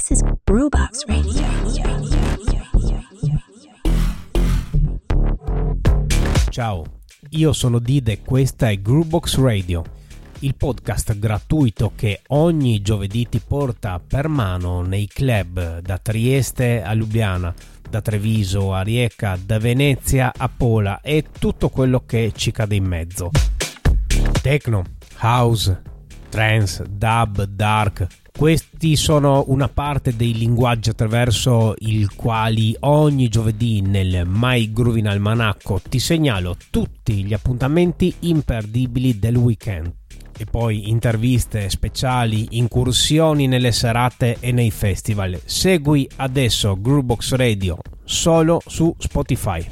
This is Brewbox Radio. Ciao, io sono Dide e questa è Groovebox Radio, il podcast gratuito che ogni giovedì ti porta per mano nei club da Trieste a Lubiana, da Treviso a Rieca, da Venezia a Pola e tutto quello che ci cade in mezzo. Techno, house, trance, dub, dark, questi sono una parte dei linguaggi attraverso i quali ogni giovedì nel My Groovin Almanacco ti segnalo tutti gli appuntamenti imperdibili del weekend. E poi interviste speciali, incursioni nelle serate e nei festival. Segui adesso Groovebox Radio solo su Spotify.